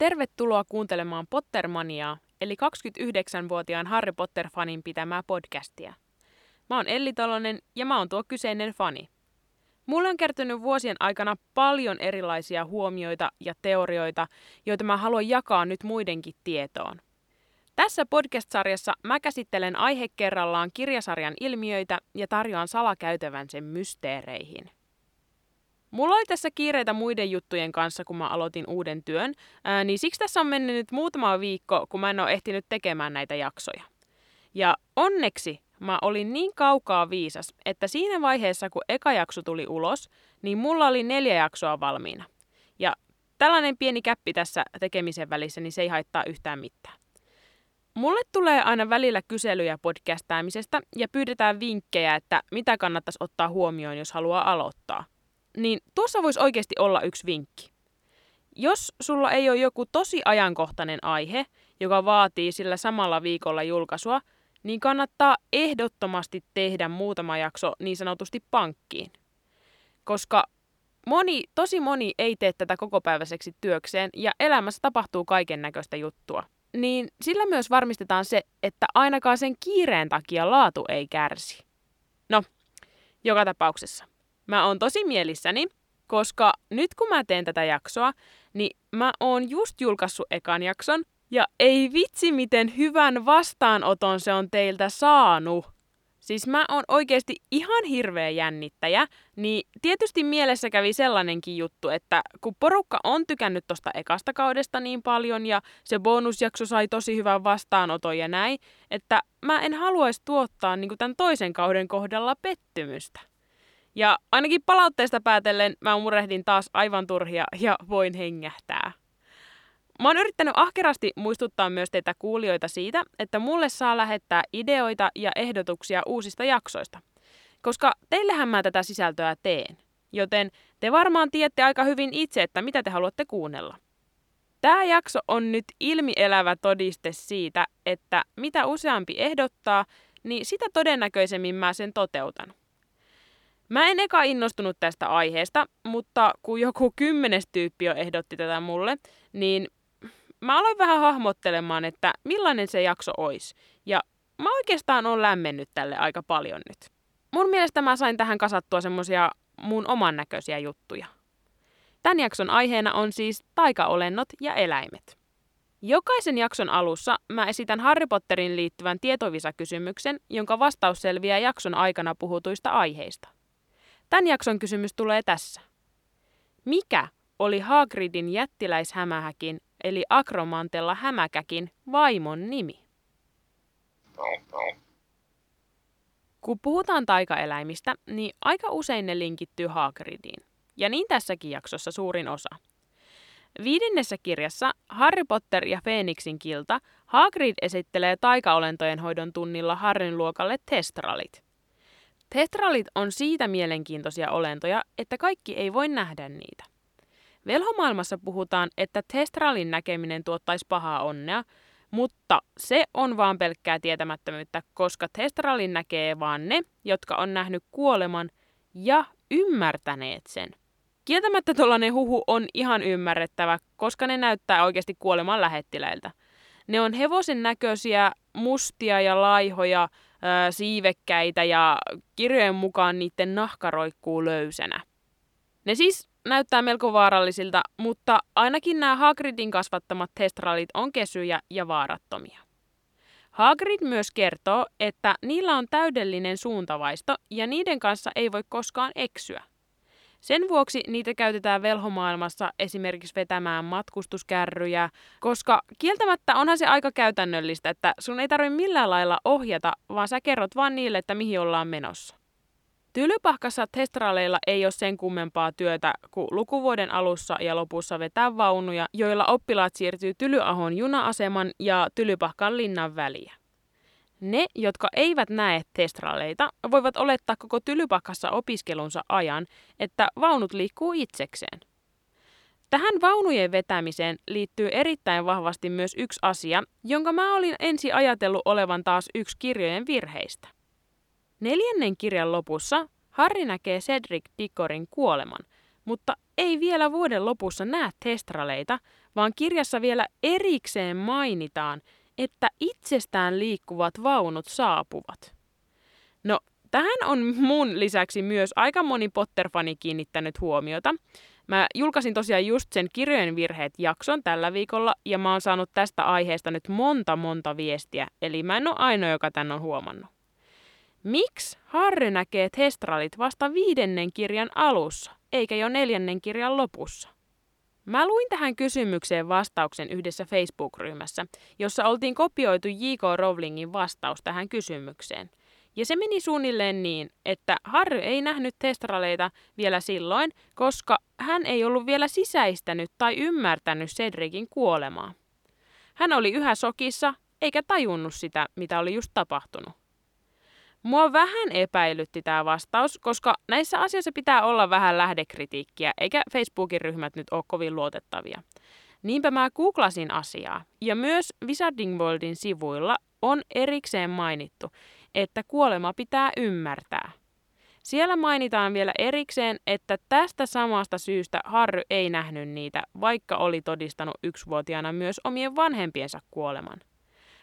tervetuloa kuuntelemaan Pottermaniaa, eli 29-vuotiaan Harry Potter-fanin pitämää podcastia. Mä oon Elli Tolonen ja mä oon tuo kyseinen fani. Mulle on kertynyt vuosien aikana paljon erilaisia huomioita ja teorioita, joita mä haluan jakaa nyt muidenkin tietoon. Tässä podcast-sarjassa mä käsittelen aihe kerrallaan kirjasarjan ilmiöitä ja tarjoan salakäytävän sen mysteereihin. Mulla oli tässä kiireitä muiden juttujen kanssa, kun mä aloitin uuden työn, ää, niin siksi tässä on mennyt nyt muutama viikko, kun mä en ole ehtinyt tekemään näitä jaksoja. Ja onneksi mä olin niin kaukaa viisas, että siinä vaiheessa, kun eka jakso tuli ulos, niin mulla oli neljä jaksoa valmiina. Ja tällainen pieni käppi tässä tekemisen välissä, niin se ei haittaa yhtään mitään. Mulle tulee aina välillä kyselyjä podcastaamisesta ja pyydetään vinkkejä, että mitä kannattaisi ottaa huomioon, jos haluaa aloittaa. Niin tuossa voisi oikeasti olla yksi vinkki. Jos sulla ei ole joku tosi ajankohtainen aihe, joka vaatii sillä samalla viikolla julkaisua, niin kannattaa ehdottomasti tehdä muutama jakso niin sanotusti pankkiin. Koska moni, tosi moni ei tee tätä kokopäiväiseksi työkseen ja elämässä tapahtuu kaiken näköistä juttua. Niin sillä myös varmistetaan se, että ainakaan sen kiireen takia laatu ei kärsi. No, joka tapauksessa. Mä oon tosi mielissäni, koska nyt kun mä teen tätä jaksoa, niin mä oon just julkaissut ekan jakson, ja ei vitsi, miten hyvän vastaanoton se on teiltä saanut. Siis mä oon oikeasti ihan hirveä jännittäjä, niin tietysti mielessä kävi sellainenkin juttu, että kun porukka on tykännyt tosta ekasta kaudesta niin paljon ja se bonusjakso sai tosi hyvän vastaanoton ja näin, että mä en haluaisi tuottaa niin tämän toisen kauden kohdalla pettymystä. Ja ainakin palautteesta päätellen mä murehdin taas aivan turhia ja voin hengähtää. Mä oon yrittänyt ahkerasti muistuttaa myös teitä kuulijoita siitä, että mulle saa lähettää ideoita ja ehdotuksia uusista jaksoista. Koska teillehän mä tätä sisältöä teen. Joten te varmaan tiedätte aika hyvin itse, että mitä te haluatte kuunnella. Tämä jakso on nyt ilmielävä todiste siitä, että mitä useampi ehdottaa, niin sitä todennäköisemmin mä sen toteutan. Mä en eka innostunut tästä aiheesta, mutta kun joku kymmenes tyyppi jo ehdotti tätä mulle, niin mä aloin vähän hahmottelemaan, että millainen se jakso olisi. Ja mä oikeastaan on lämmennyt tälle aika paljon nyt. Mun mielestä mä sain tähän kasattua semmosia mun oman näköisiä juttuja. Tämän jakson aiheena on siis taikaolennot ja eläimet. Jokaisen jakson alussa mä esitän Harry Potterin liittyvän tietovisakysymyksen, jonka vastaus selviää jakson aikana puhutuista aiheista. Tämän jakson kysymys tulee tässä. Mikä oli Hagridin jättiläishämähäkin, eli Akromantella hämäkäkin, vaimon nimi? Kun puhutaan taikaeläimistä, niin aika usein ne linkittyy Hagridiin. Ja niin tässäkin jaksossa suurin osa. Viidennessä kirjassa Harry Potter ja Phoenixin kilta Hagrid esittelee taikaolentojen hoidon tunnilla Harryn luokalle testralit. Tetralit on siitä mielenkiintoisia olentoja, että kaikki ei voi nähdä niitä. Velhomaailmassa puhutaan, että testralin näkeminen tuottaisi pahaa onnea, mutta se on vaan pelkkää tietämättömyyttä, koska testralin näkee vaan ne, jotka on nähnyt kuoleman ja ymmärtäneet sen. Kieltämättä tuollainen huhu on ihan ymmärrettävä, koska ne näyttää oikeasti kuoleman lähettiläiltä. Ne on hevosen näköisiä, mustia ja laihoja, ää, siivekkäitä ja kirjojen mukaan niiden nahka roikkuu löysänä. Ne siis näyttää melko vaarallisilta, mutta ainakin nämä Hagridin kasvattamat testralit on kesyjä ja vaarattomia. Hagrid myös kertoo, että niillä on täydellinen suuntavaisto ja niiden kanssa ei voi koskaan eksyä. Sen vuoksi niitä käytetään velhomaailmassa esimerkiksi vetämään matkustuskärryjä, koska kieltämättä onhan se aika käytännöllistä, että sun ei tarvitse millään lailla ohjata, vaan sä kerrot vaan niille, että mihin ollaan menossa. Tylypahkassa testraleilla ei ole sen kummempaa työtä kuin lukuvuoden alussa ja lopussa vetää vaunuja, joilla oppilaat siirtyy Tylyahon juna-aseman ja Tylypahkan linnan väliä. Ne, jotka eivät näe testraleita, voivat olettaa koko Tylypahkassa opiskelunsa ajan, että vaunut liikkuu itsekseen. Tähän vaunujen vetämiseen liittyy erittäin vahvasti myös yksi asia, jonka mä olin ensi ajatellut olevan taas yksi kirjojen virheistä. Neljännen kirjan lopussa Harry näkee Cedric Dickorin kuoleman, mutta ei vielä vuoden lopussa näe testraleita, vaan kirjassa vielä erikseen mainitaan, että itsestään liikkuvat vaunut saapuvat. No, tähän on mun lisäksi myös aika moni Potter-fani kiinnittänyt huomiota. Mä julkaisin tosiaan just sen kirjojen virheet jakson tällä viikolla ja mä oon saanut tästä aiheesta nyt monta monta viestiä, eli mä en ole ainoa, joka tän on huomannut. Miksi Harry näkee testralit vasta viidennen kirjan alussa, eikä jo neljännen kirjan lopussa? Mä luin tähän kysymykseen vastauksen yhdessä Facebook-ryhmässä, jossa oltiin kopioitu J.K. Rowlingin vastaus tähän kysymykseen. Ja se meni suunnilleen niin, että Harry ei nähnyt testraleita vielä silloin, koska hän ei ollut vielä sisäistänyt tai ymmärtänyt Cedricin kuolemaa. Hän oli yhä sokissa, eikä tajunnut sitä, mitä oli just tapahtunut. Mua vähän epäilytti tämä vastaus, koska näissä asioissa pitää olla vähän lähdekritiikkiä, eikä Facebookin ryhmät nyt ole kovin luotettavia. Niinpä mä googlasin asiaa, ja myös Wizarding Worldin sivuilla on erikseen mainittu, että kuolema pitää ymmärtää. Siellä mainitaan vielä erikseen, että tästä samasta syystä Harry ei nähnyt niitä, vaikka oli todistanut yksivuotiaana myös omien vanhempiensa kuoleman.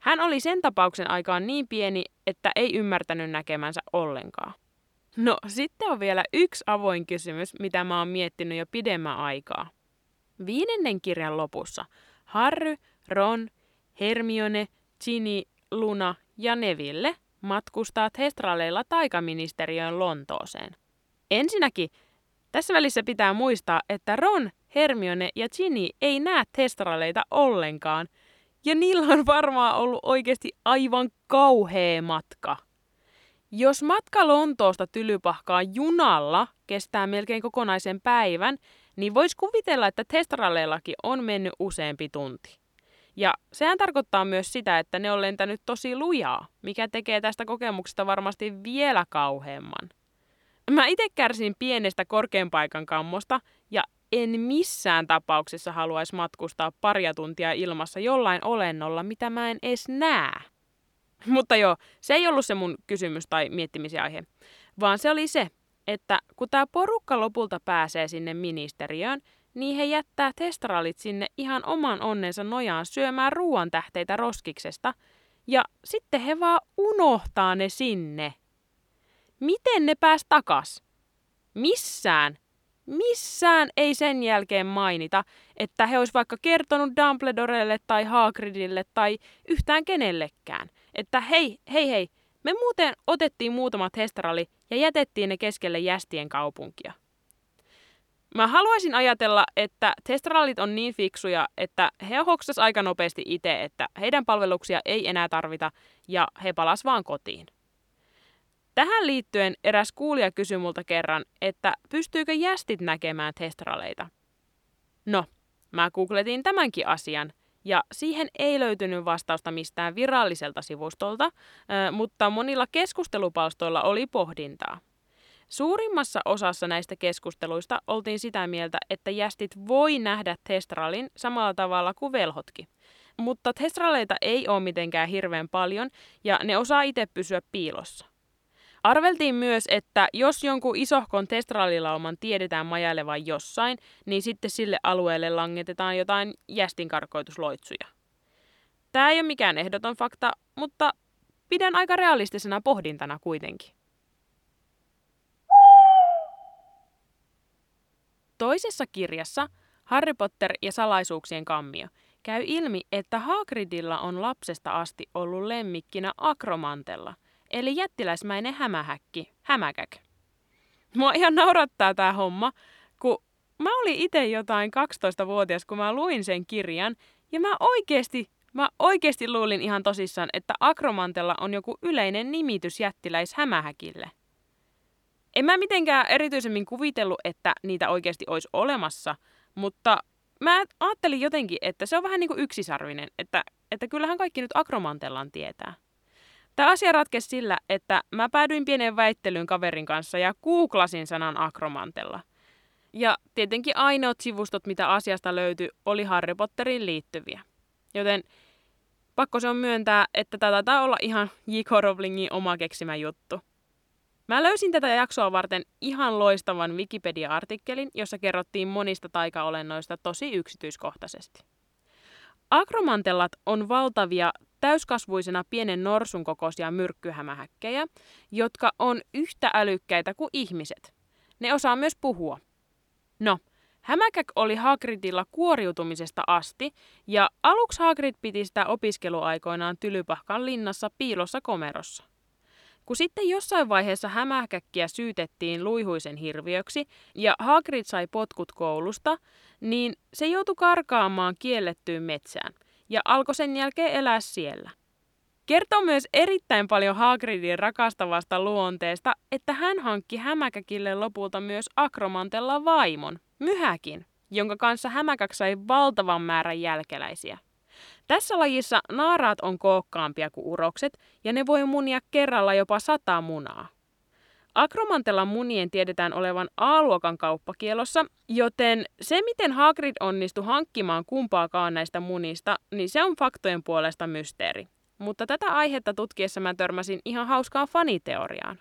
Hän oli sen tapauksen aikaan niin pieni, että ei ymmärtänyt näkemänsä ollenkaan. No, sitten on vielä yksi avoin kysymys, mitä mä oon miettinyt jo pidemmän aikaa. Viidennen kirjan lopussa Harry, Ron, Hermione, Ginny, Luna ja Neville matkustaa Testraleilla taikaministeriön Lontooseen. Ensinnäkin, tässä välissä pitää muistaa, että Ron, Hermione ja Ginny ei näe Testraleita ollenkaan – ja niillä on varmaan ollut oikeasti aivan kauhea matka. Jos matka Lontoosta Tylypahkaan junalla kestää melkein kokonaisen päivän, niin voisi kuvitella, että testralleillakin on mennyt useampi tunti. Ja sehän tarkoittaa myös sitä, että ne on lentänyt tosi lujaa, mikä tekee tästä kokemuksesta varmasti vielä kauheamman. Mä itse kärsin pienestä korkean paikan kammosta en missään tapauksessa haluaisi matkustaa paria tuntia ilmassa jollain olennolla, mitä mä en edes näe. Mutta joo, se ei ollut se mun kysymys tai miettimisen aihe, vaan se oli se, että kun tämä porukka lopulta pääsee sinne ministeriöön, niin he jättää testralit sinne ihan oman onnensa nojaan syömään ruoantähteitä roskiksesta, ja sitten he vaan unohtaa ne sinne. Miten ne pääs takas? Missään Missään ei sen jälkeen mainita, että he olisi vaikka kertonut Dumbledorelle tai Hagridille tai yhtään kenellekään, että hei, hei, hei, me muuten otettiin muutamat hestrali ja jätettiin ne keskelle jästien kaupunkia. Mä haluaisin ajatella, että testralit on niin fiksuja, että he hoksas aika nopeasti itse, että heidän palveluksia ei enää tarvita ja he palas vaan kotiin. Tähän liittyen eräs kuulija kysyi multa kerran, että pystyykö jästit näkemään testraleita. No, mä googletin tämänkin asian, ja siihen ei löytynyt vastausta mistään viralliselta sivustolta, mutta monilla keskustelupalstoilla oli pohdintaa. Suurimmassa osassa näistä keskusteluista oltiin sitä mieltä, että jästit voi nähdä testralin samalla tavalla kuin velhotkin. Mutta testraleita ei ole mitenkään hirveän paljon ja ne osaa itse pysyä piilossa. Arveltiin myös, että jos jonkun isohkon testraalilauman tiedetään majailevan jossain, niin sitten sille alueelle langetetaan jotain jästinkarkoitusloitsuja. Tämä ei ole mikään ehdoton fakta, mutta pidän aika realistisena pohdintana kuitenkin. Toisessa kirjassa Harry Potter ja salaisuuksien kammio käy ilmi, että Hagridilla on lapsesta asti ollut lemmikkinä Akromantella – eli jättiläismäinen hämähäkki, hämäkäk. Mua ihan naurattaa tämä homma, kun mä olin itse jotain 12-vuotias, kun mä luin sen kirjan, ja mä oikeesti, mä oikeesti luulin ihan tosissaan, että akromantella on joku yleinen nimitys jättiläishämähäkille. En mä mitenkään erityisemmin kuvitellut, että niitä oikeasti olisi olemassa, mutta mä ajattelin jotenkin, että se on vähän niin kuin yksisarvinen, että, että kyllähän kaikki nyt akromantellaan tietää. Tämä asia ratkesi sillä, että mä päädyin pienen väittelyyn kaverin kanssa ja googlasin sanan akromantella. Ja tietenkin ainoat sivustot, mitä asiasta löytyi, oli Harry Potteriin liittyviä. Joten pakko se on myöntää, että tämä taitaa olla ihan J.K. Rowlingin oma keksimä juttu. Mä löysin tätä jaksoa varten ihan loistavan Wikipedia-artikkelin, jossa kerrottiin monista taikaolennoista tosi yksityiskohtaisesti. Akromantellat on valtavia täyskasvuisena pienen norsun kokoisia myrkkyhämähäkkejä, jotka on yhtä älykkäitä kuin ihmiset. Ne osaa myös puhua. No, hämäkäk oli Hagridilla kuoriutumisesta asti, ja aluksi Hagrid piti sitä opiskeluaikoinaan Tylypahkan linnassa piilossa komerossa. Kun sitten jossain vaiheessa hämähäkkiä syytettiin luihuisen hirviöksi ja Hagrid sai potkut koulusta, niin se joutui karkaamaan kiellettyyn metsään ja alkoi sen jälkeen elää siellä. Kertoo myös erittäin paljon Hagridin rakastavasta luonteesta, että hän hankki hämäkäkille lopulta myös akromantella vaimon, Myhäkin, jonka kanssa hämäkäk sai valtavan määrän jälkeläisiä. Tässä lajissa naaraat on kookkaampia kuin urokset ja ne voi munia kerralla jopa sata munaa. Akromantellan munien tiedetään olevan A-luokan kauppakielossa, joten se miten Hagrid onnistui hankkimaan kumpaakaan näistä munista, niin se on faktojen puolesta mysteeri. Mutta tätä aihetta tutkiessa mä törmäsin ihan hauskaan faniteoriaan.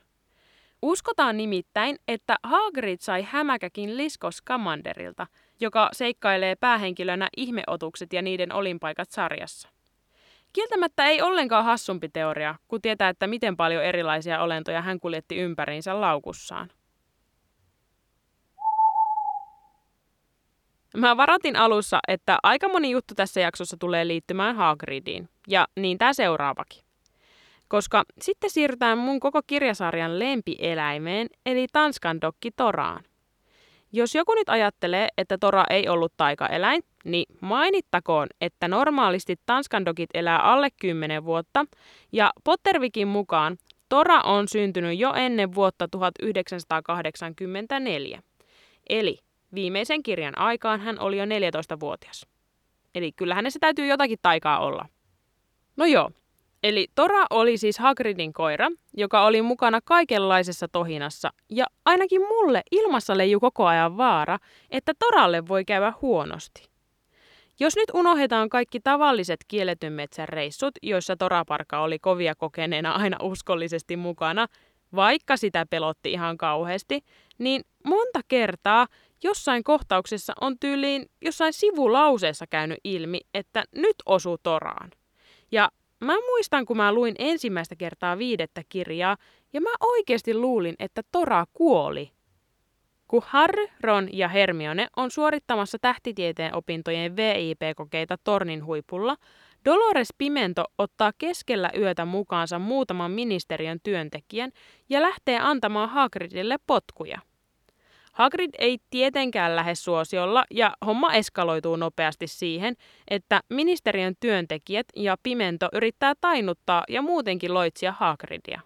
Uskotaan nimittäin, että Hagrid sai hämäkäkin Lisko Scamanderilta, joka seikkailee päähenkilönä ihmeotukset ja niiden olinpaikat sarjassa. Kieltämättä ei ollenkaan hassumpi teoria, kun tietää, että miten paljon erilaisia olentoja hän kuljetti ympäriinsä laukussaan. Mä varoitin alussa, että aika moni juttu tässä jaksossa tulee liittymään Hagridiin, ja niin tämä seuraavakin. Koska sitten siirrytään mun koko kirjasarjan lempieläimeen, eli Tanskan dokki Toraan. Jos joku nyt ajattelee, että tora ei ollut taikaeläin, niin mainittakoon, että normaalisti tanskandokit elää alle 10 vuotta, ja Pottervikin mukaan tora on syntynyt jo ennen vuotta 1984. Eli viimeisen kirjan aikaan hän oli jo 14-vuotias. Eli kyllähän se täytyy jotakin taikaa olla. No joo, Eli Tora oli siis Hagridin koira, joka oli mukana kaikenlaisessa tohinassa, ja ainakin mulle ilmassa leiju koko ajan vaara, että Toralle voi käydä huonosti. Jos nyt unohdetaan kaikki tavalliset kielletyn metsän reissut, joissa Toraparka oli kovia kokeneena aina uskollisesti mukana, vaikka sitä pelotti ihan kauheasti, niin monta kertaa jossain kohtauksessa on tyyliin jossain sivulauseessa käynyt ilmi, että nyt osuu Toraan. Ja Mä muistan, kun mä luin ensimmäistä kertaa viidettä kirjaa, ja mä oikeasti luulin, että Tora kuoli. Kun Harry, Ron ja Hermione on suorittamassa tähtitieteen opintojen VIP-kokeita tornin huipulla, Dolores Pimento ottaa keskellä yötä mukaansa muutaman ministeriön työntekijän ja lähtee antamaan Hagridille potkuja. Hagrid ei tietenkään lähde suosiolla ja homma eskaloituu nopeasti siihen, että ministeriön työntekijät ja Pimento yrittää tainuttaa ja muutenkin loitsia Hagridia.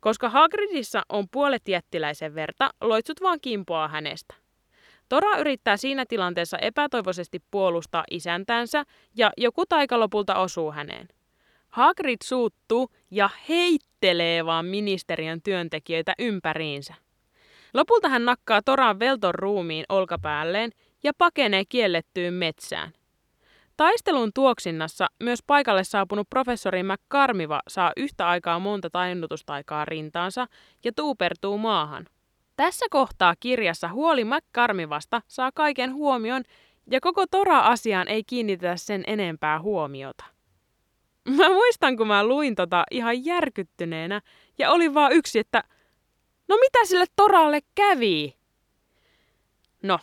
Koska Hagridissa on puolet jättiläisen verta, loitsut vaan kimpoaa hänestä. Tora yrittää siinä tilanteessa epätoivoisesti puolustaa isäntänsä ja joku taika lopulta osuu häneen. Hagrid suuttuu ja heittelee vaan ministeriön työntekijöitä ympäriinsä. Lopulta hän nakkaa Toran velton ruumiin olkapäälleen ja pakenee kiellettyyn metsään. Taistelun tuoksinnassa myös paikalle saapunut professori McCarmiva saa yhtä aikaa monta tainutustaikaa rintaansa ja tuupertuu maahan. Tässä kohtaa kirjassa huoli McCarmivasta saa kaiken huomion ja koko Tora-asiaan ei kiinnitetä sen enempää huomiota. Mä muistan, kun mä luin tota ihan järkyttyneenä ja oli vaan yksi, että – No mitä sille Toralle kävi? No,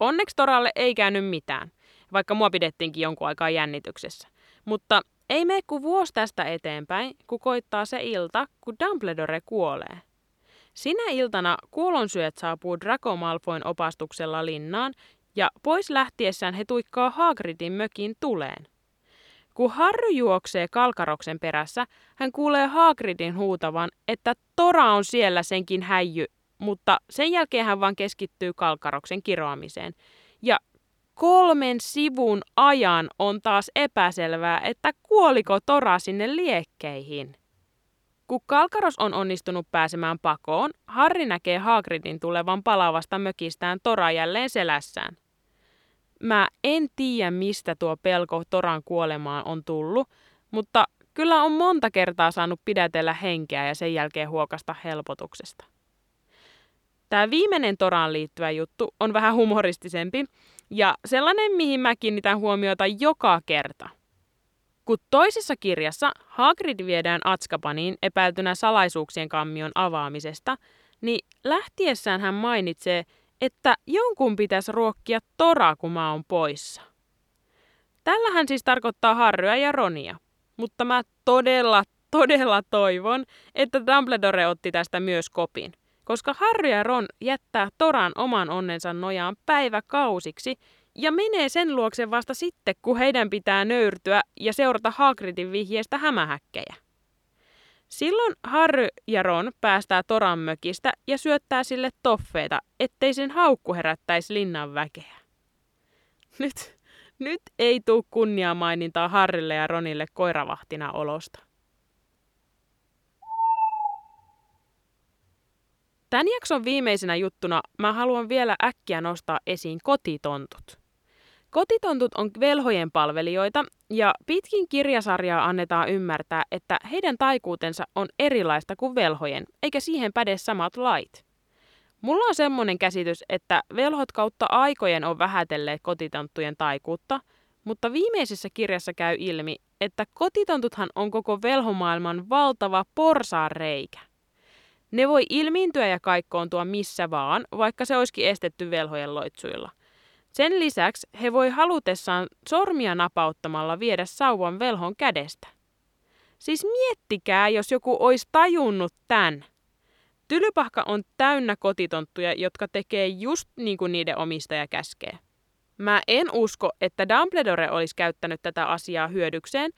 onneksi Toralle ei käynyt mitään, vaikka mua pidettiinkin jonkun aikaa jännityksessä. Mutta ei mene kuin vuosi tästä eteenpäin, kun koittaa se ilta, kun Dumbledore kuolee. Sinä iltana kuolonsyöt saapuu Draco Malfoyn opastuksella linnaan, ja pois lähtiessään he tuikkaa Hagridin mökin tuleen. Kun Harry juoksee Kalkaroksen perässä, hän kuulee Hagridin huutavan, että Tora on siellä senkin häijy, mutta sen jälkeen hän vaan keskittyy Kalkaroksen kiroamiseen. Ja kolmen sivun ajan on taas epäselvää, että kuoliko Tora sinne liekkeihin. Kun Kalkaros on onnistunut pääsemään pakoon, Harry näkee Hagridin tulevan palavasta mökistään Tora jälleen selässään. Mä en tiedä, mistä tuo pelko Toran kuolemaan on tullut, mutta kyllä on monta kertaa saanut pidätellä henkeä ja sen jälkeen huokasta helpotuksesta. Tämä viimeinen Toraan liittyvä juttu on vähän humoristisempi ja sellainen, mihin mä kiinnitän huomiota joka kerta. Kun toisessa kirjassa Hagrid viedään Atskapaniin epäiltynä salaisuuksien kammion avaamisesta, niin lähtiessään hän mainitsee, että jonkun pitäisi ruokkia Tora, kun mä oon poissa. Tällähän siis tarkoittaa Harryä ja Ronia. Mutta mä todella, todella toivon, että Dumbledore otti tästä myös kopin. Koska Harry ja Ron jättää Toran oman onnensa nojaan päiväkausiksi ja menee sen luokse vasta sitten, kun heidän pitää nöyrtyä ja seurata Hagridin vihjeestä hämähäkkejä. Silloin Harry ja Ron päästää Toran mökistä ja syöttää sille toffeita, ettei sen haukku herättäisi linnan väkeä. Nyt, nyt ei tuu kunniamainintaa Harrille ja Ronille koiravahtina olosta. Tämän jakson viimeisenä juttuna mä haluan vielä äkkiä nostaa esiin kotitontut. Kotitontut on velhojen palvelijoita ja pitkin kirjasarjaa annetaan ymmärtää, että heidän taikuutensa on erilaista kuin velhojen, eikä siihen päde samat lait. Mulla on semmoinen käsitys, että velhot kautta aikojen on vähätelleet kotitonttujen taikuutta, mutta viimeisessä kirjassa käy ilmi, että kotitontuthan on koko velhomaailman valtava porsaanreikä. Ne voi ilmiintyä ja kaikkoontua missä vaan, vaikka se olisikin estetty velhojen loitsuilla. Sen lisäksi he voi halutessaan sormia napauttamalla viedä sauvan velhon kädestä. Siis miettikää, jos joku olisi tajunnut tämän. Tylypahka on täynnä kotitonttuja, jotka tekee just niin kuin niiden omistaja käskee. Mä en usko, että Dumbledore olisi käyttänyt tätä asiaa hyödykseen,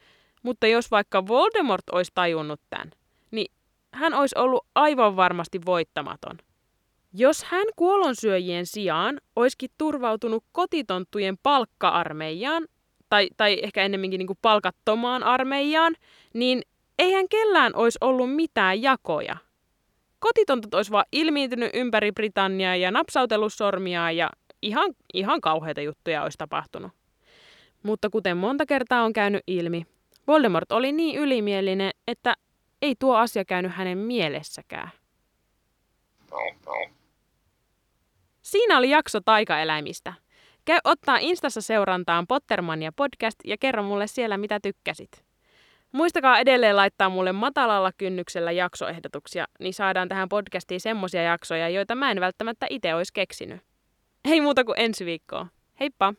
mutta jos vaikka Voldemort olisi tajunnut tämän, niin hän olisi ollut aivan varmasti voittamaton. Jos hän kuolonsyöjien sijaan olisikin turvautunut kotitonttujen palkka-armeijaan, tai, tai ehkä ennemminkin niin kuin palkattomaan armeijaan, niin eihän kellään olisi ollut mitään jakoja. Kotitontot olisi vaan ilmiintynyt ympäri Britanniaa ja napsautellut sormia ja ihan, ihan kauheita juttuja olisi tapahtunut. Mutta kuten monta kertaa on käynyt ilmi, Voldemort oli niin ylimielinen, että ei tuo asia käynyt hänen mielessäkään. Siinä oli jakso taikaeläimistä. Käy ottaa Instassa seurantaan Pottermania podcast ja kerro mulle siellä mitä tykkäsit. Muistakaa edelleen laittaa mulle matalalla kynnyksellä jaksoehdotuksia, niin saadaan tähän podcastiin semmosia jaksoja, joita mä en välttämättä itse olisi keksinyt. Ei muuta kuin ensi viikkoa. Heippa!